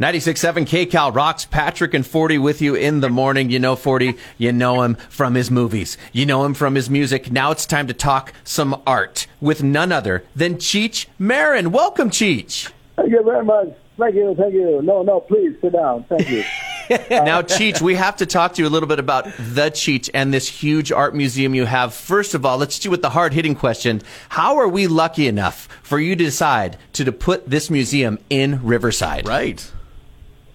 96.7 KCal rocks. Patrick and 40 with you in the morning. You know 40, you know him from his movies. You know him from his music. Now it's time to talk some art with none other than Cheech Marin. Welcome, Cheech. Thank you very much. Thank you, thank you. No, no, please sit down. Thank you. now, Cheech, we have to talk to you a little bit about the Cheech and this huge art museum you have. First of all, let's do with the hard hitting question. How are we lucky enough for you to decide to, to put this museum in Riverside? Right.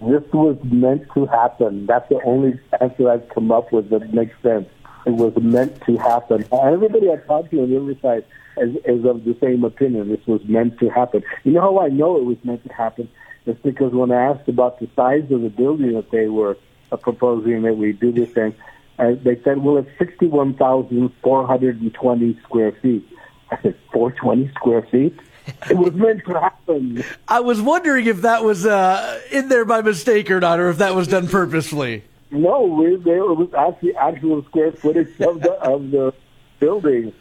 This was meant to happen. That's the only answer I've come up with that makes sense. It was meant to happen. Everybody I talked to in Riverside is, is of the same opinion. This was meant to happen. You know how I know it was meant to happen? It's because when I asked about the size of the building that they were uh, proposing that we do this thing, uh, they said, well, it's 61,420 square feet. I said, 420 square feet? It was meant to happen. I was wondering if that was uh, in there by mistake or not, or if that was done purposefully. No, we, there was actually actual square footage of the of the building.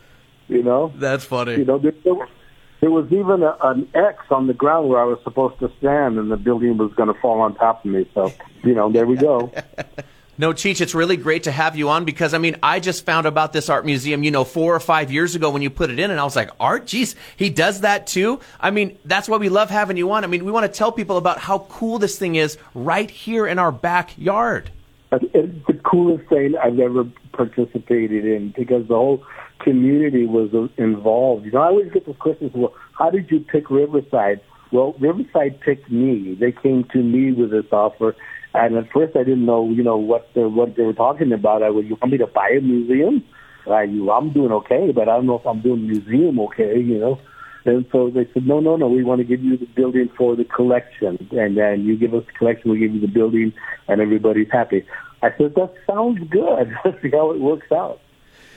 You know, That's funny. you know, there, there was even a, an X on the ground where I was supposed to stand, and the building was going to fall on top of me. So, you know, there we go. No, Cheech, it's really great to have you on because I mean, I just found about this art museum, you know, four or five years ago when you put it in, and I was like, art, geez, he does that too. I mean, that's why we love having you on. I mean, we want to tell people about how cool this thing is right here in our backyard. It's the coolest thing I've ever participated in because the whole community was uh, involved. You know, I always get this question, well, how did you pick Riverside? Well, Riverside picked me. They came to me with this offer. And at first I didn't know, you know, what the, what they were talking about. I would, you want me to buy a museum? I, you, I'm doing okay, but I don't know if I'm doing museum okay, you know. And so they said, no, no, no, we want to give you the building for the collection. And then you give us the collection, we give you the building, and everybody's happy. I said, that sounds good. Let's see how it works out.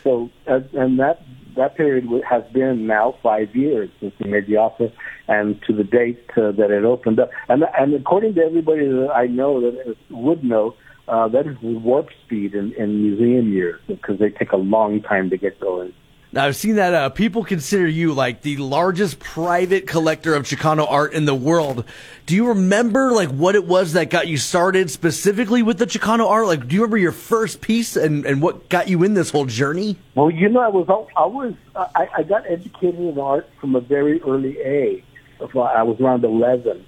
So, and that that period has been now five years since we made the offer, and to the date uh, that it opened up. And and according to everybody that I know that would know, uh, that is warp speed in, in museum years because they take a long time to get going. Now, I've seen that uh, people consider you like the largest private collector of Chicano art in the world. Do you remember like what it was that got you started specifically with the Chicano art? Like, do you remember your first piece and, and what got you in this whole journey? Well, you know, I was I was I, I got educated in art from a very early age. I was around eleven,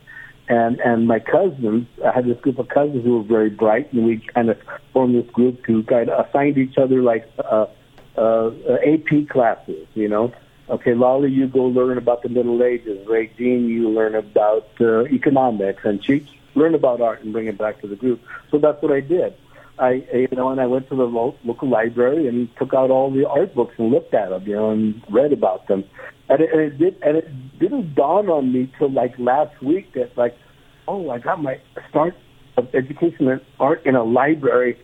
and and my cousins, I had this group of cousins who were very bright, and we kind of formed this group to kind of assign each other like. Uh, uh, AP classes, you know. Okay, Lolly, you go learn about the Middle Ages. Ray Jean, you learn about uh, economics, and Cheech learn about art and bring it back to the group. So that's what I did. I, you know, and I went to the local library and took out all the art books and looked at them, you know, and read about them. And it, and it did, and it didn't dawn on me till like last week that like, oh, I got my start of education in art in a library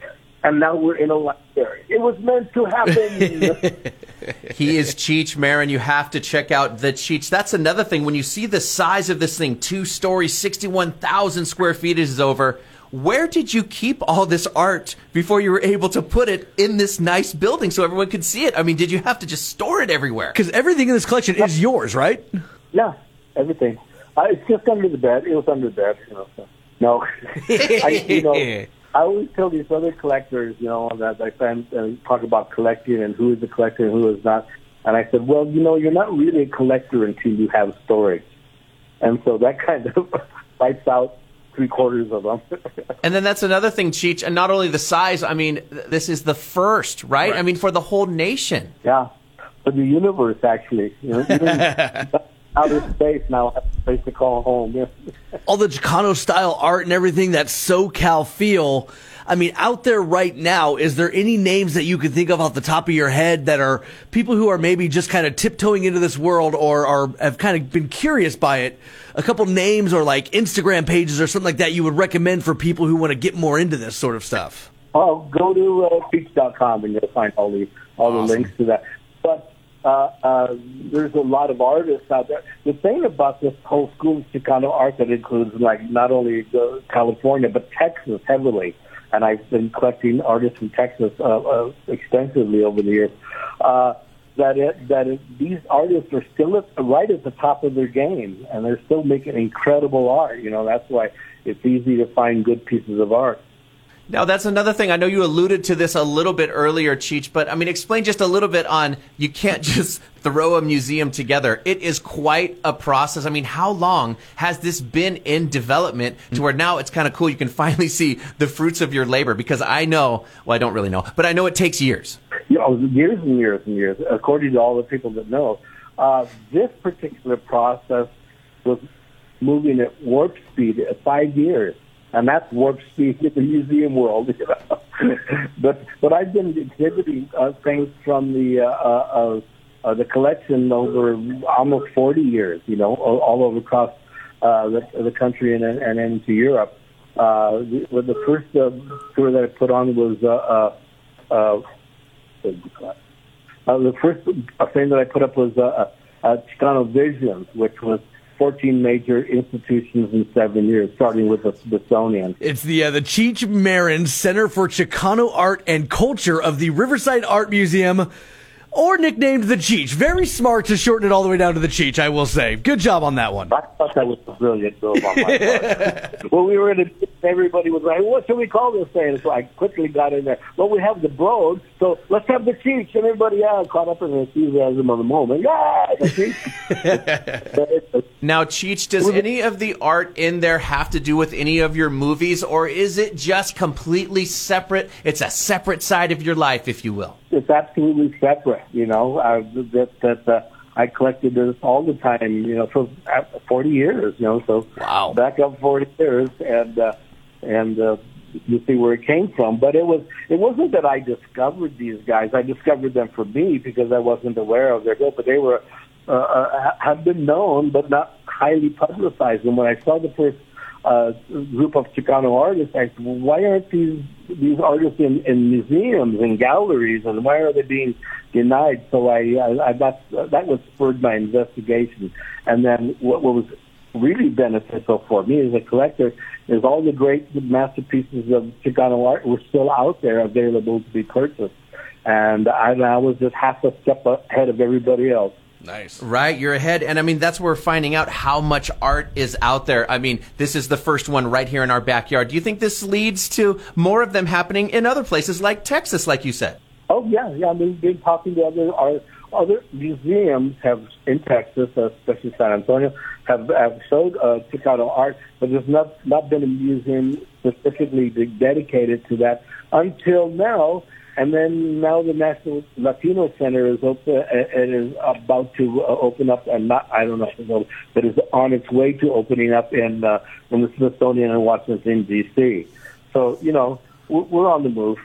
and now we're in a library. It was meant to happen. he is Cheech Marin. You have to check out the Cheech. That's another thing. When you see the size of this thing, two stories, 61,000 square feet is over. Where did you keep all this art before you were able to put it in this nice building so everyone could see it? I mean, did you have to just store it everywhere? Because everything in this collection is yours, right? Yeah, everything. Uh, it's just under the bed. It was under the bed, you know. So. No, I, you know, I always tell these other collectors, you know, that I find uh, talk about collecting and who is a collector and who is not. And I said, well, you know, you're not really a collector until you have storage. And so that kind of wipes out three quarters of them. and then that's another thing, Cheech. And not only the size, I mean, this is the first, right? right. I mean, for the whole nation. Yeah, for the universe, actually. You know, outer space now have a place to call home. Yeah. All the Chicano style art and everything, that SoCal feel. I mean, out there right now, is there any names that you can think of off the top of your head that are people who are maybe just kind of tiptoeing into this world or are have kind of been curious by it? A couple names or like Instagram pages or something like that you would recommend for people who want to get more into this sort of stuff? Oh, go to uh, Cheech.com and you'll find all the all awesome. the links to that. But uh, uh, there's a lot of artists out there. The thing about this whole school of Chicano art that includes like not only uh, California but Texas heavily, and I've been collecting artists from Texas uh, uh, extensively over the years. Uh, that it, that it, these artists are still at, right at the top of their game, and they're still making incredible art. You know, that's why it's easy to find good pieces of art. Now, that's another thing. I know you alluded to this a little bit earlier, Cheech, but I mean, explain just a little bit on you can't just throw a museum together. It is quite a process. I mean, how long has this been in development to where now it's kind of cool? You can finally see the fruits of your labor because I know, well, I don't really know, but I know it takes years. You know, years and years and years, according to all the people that know. Uh, this particular process was moving at warp speed at five years and that's warp speed in the museum world. You know? but but I've been exhibiting uh, things from the uh, uh, uh, the collection over almost 40 years. You know, all, all over across uh, the, the country and and into Europe. Uh, the, the first uh, tour that I put on was uh, uh, uh, uh, the first thing that I put up was uh, uh Chicano Visions, which was 14 major institutions in seven years, starting with the Smithsonian. It's the uh, the Cheech Marin Center for Chicano Art and Culture of the Riverside Art Museum or nicknamed the Cheech. Very smart to shorten it all the way down to the Cheech, I will say. Good job on that one. I thought that was brilliant move on my part. well, we were in a, everybody was like, what should we call this thing? So I quickly got in there. Well, we have the Broad, so let's have the Cheech. And everybody else caught up in the enthusiasm of the moment. Yeah. now, Cheech, does any of the art in there have to do with any of your movies, or is it just completely separate? It's a separate side of your life, if you will it's absolutely separate. You know, uh, that that uh, I collected this all the time. You know, for uh, 40 years. You know, so wow. back up 40 years, and uh, and uh, you see where it came from. But it was it wasn't that I discovered these guys. I discovered them for me because I wasn't aware of their good. But they were uh, uh, have been known, but not highly publicized. And when I saw the first uh, group of Chicano artists, I said, well, why aren't these these artists in, in museums and galleries, and why are they being denied? So I, I, I that that was spurred my investigation, and then what, what was really beneficial for me as a collector is all the great masterpieces of Chicano art were still out there available to be purchased, and I, I was just half a step ahead of everybody else. Nice. Right, you're ahead. And I mean, that's where we're finding out how much art is out there. I mean, this is the first one right here in our backyard. Do you think this leads to more of them happening in other places like Texas, like you said? Oh, yeah. Yeah, I mean, been talking to other, our, other museums have in Texas, especially San Antonio, have, have showed uh, Chicano art, but there's not, not been a museum specifically dedicated to that until now and then now the National Latino Center is open and is about to uh, open up, and not I don't know, but is on its way to opening up in uh, in the Smithsonian in Washington D.C. So you know we're on the move.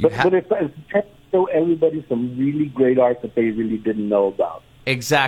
but ha- but it's, it's show everybody some really great art that they really didn't know about. Exactly.